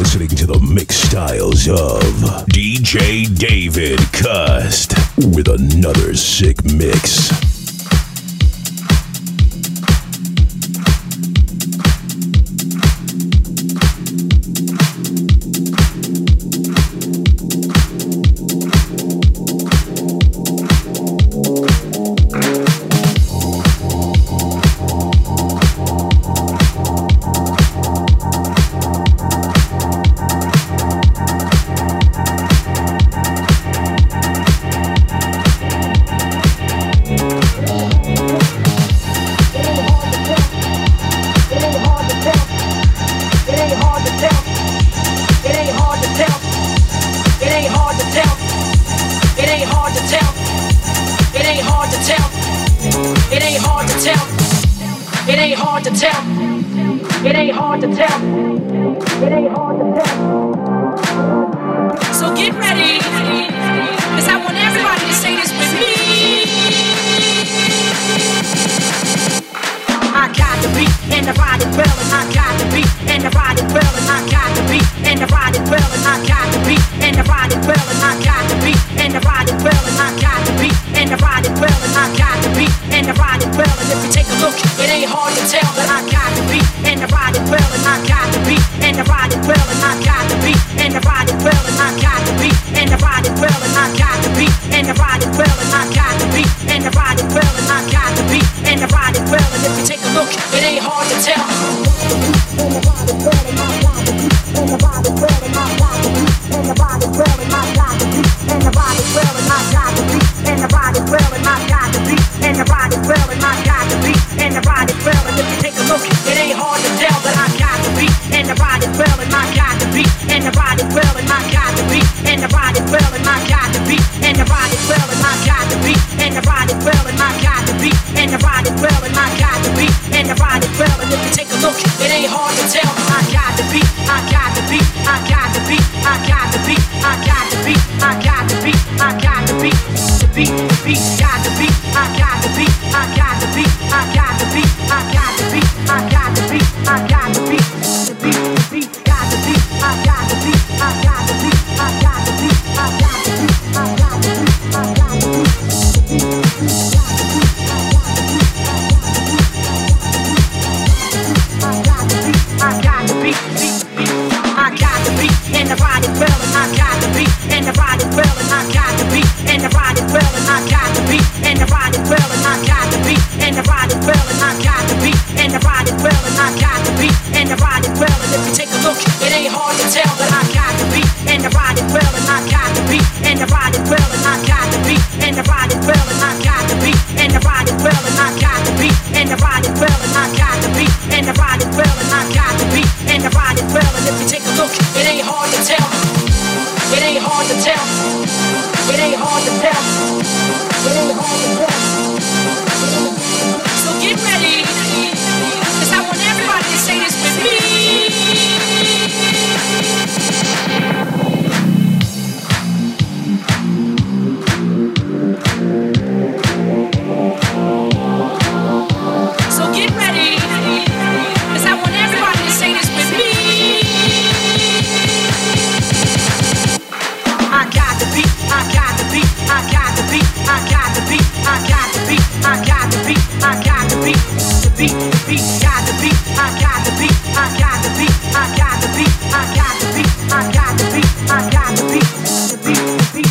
listening to the mix styles of DJ David Cust with another sick mix. got the beat, I got the beat, I got the beat, I got the beat, the beat, the beat.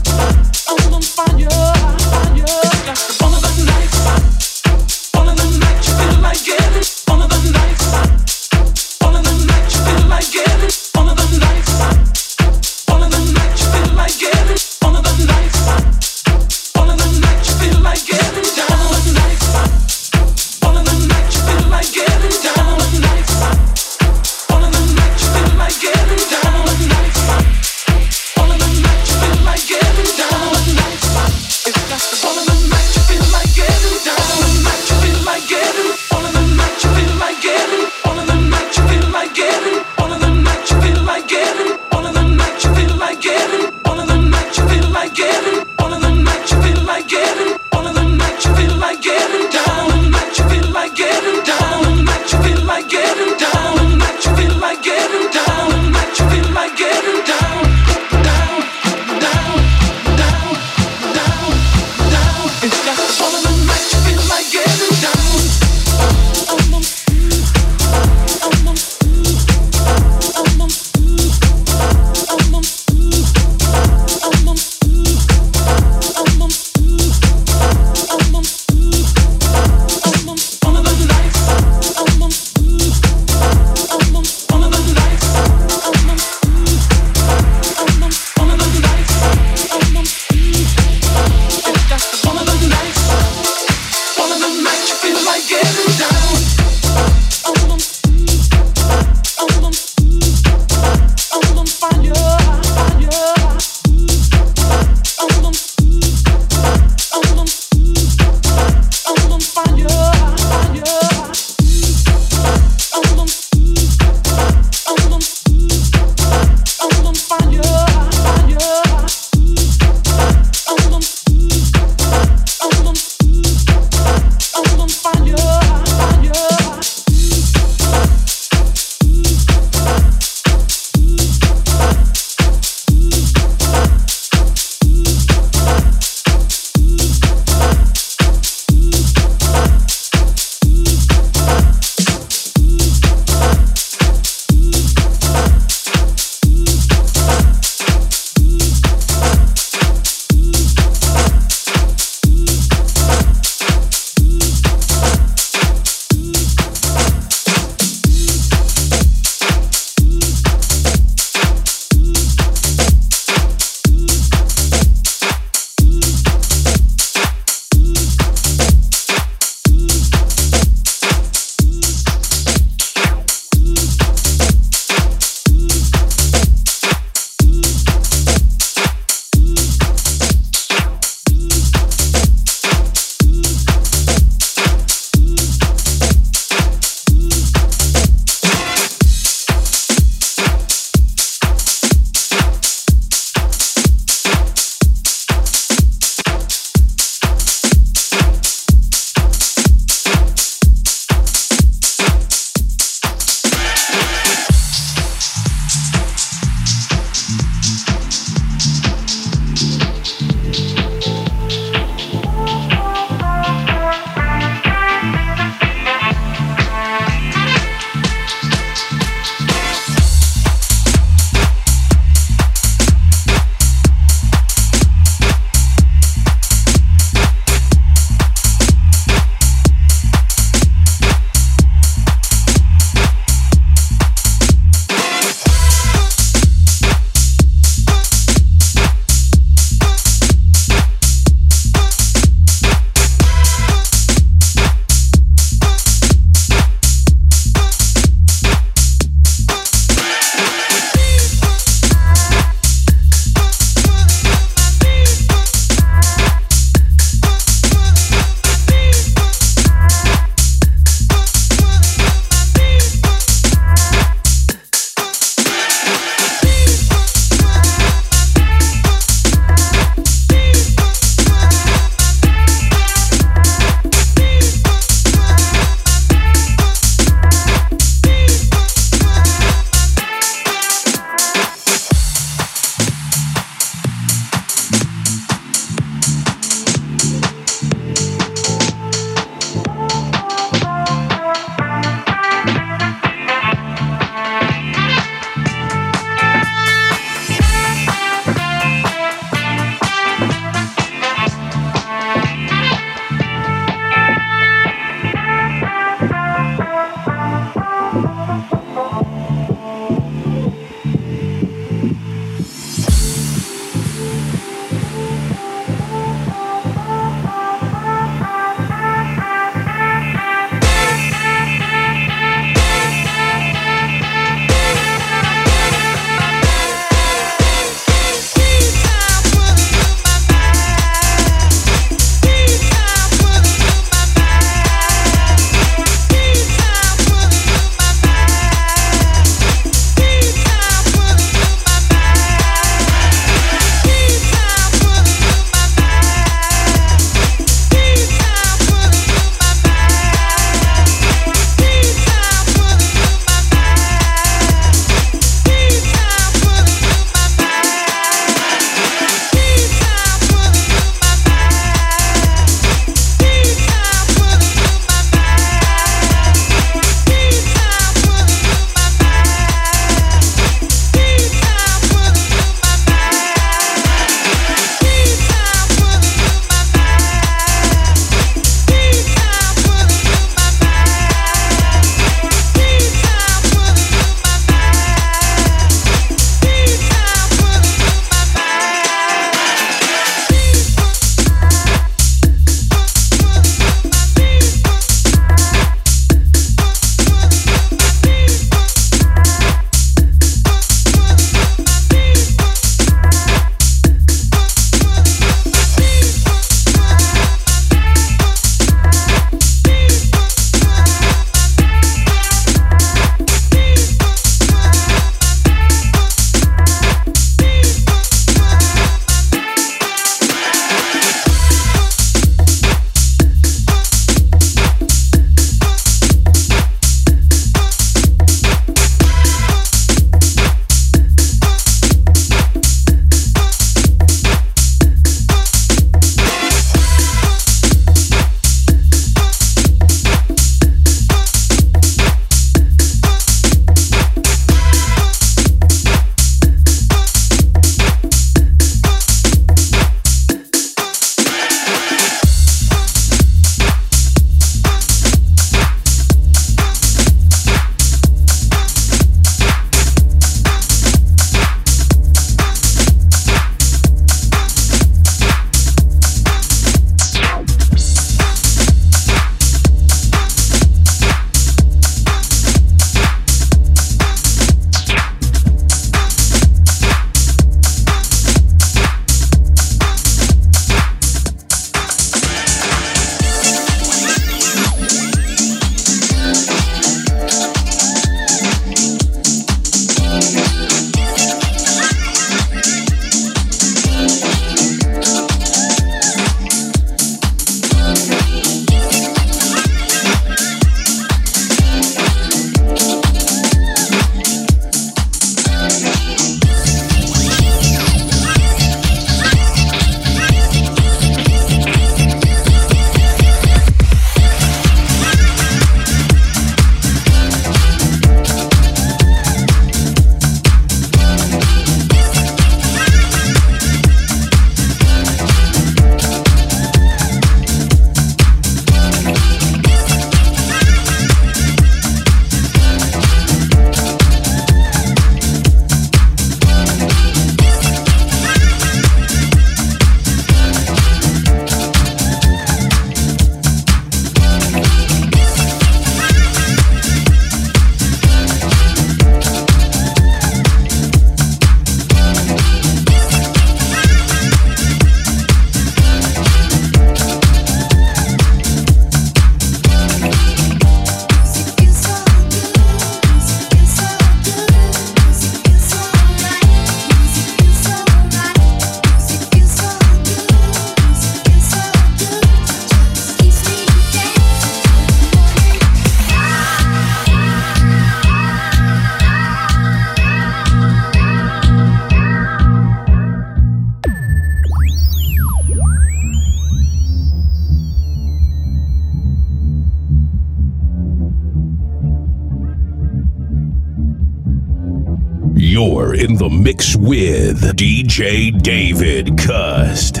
In the mix with DJ David Cust.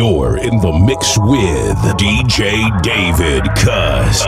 You're in the mix with DJ David Cuss.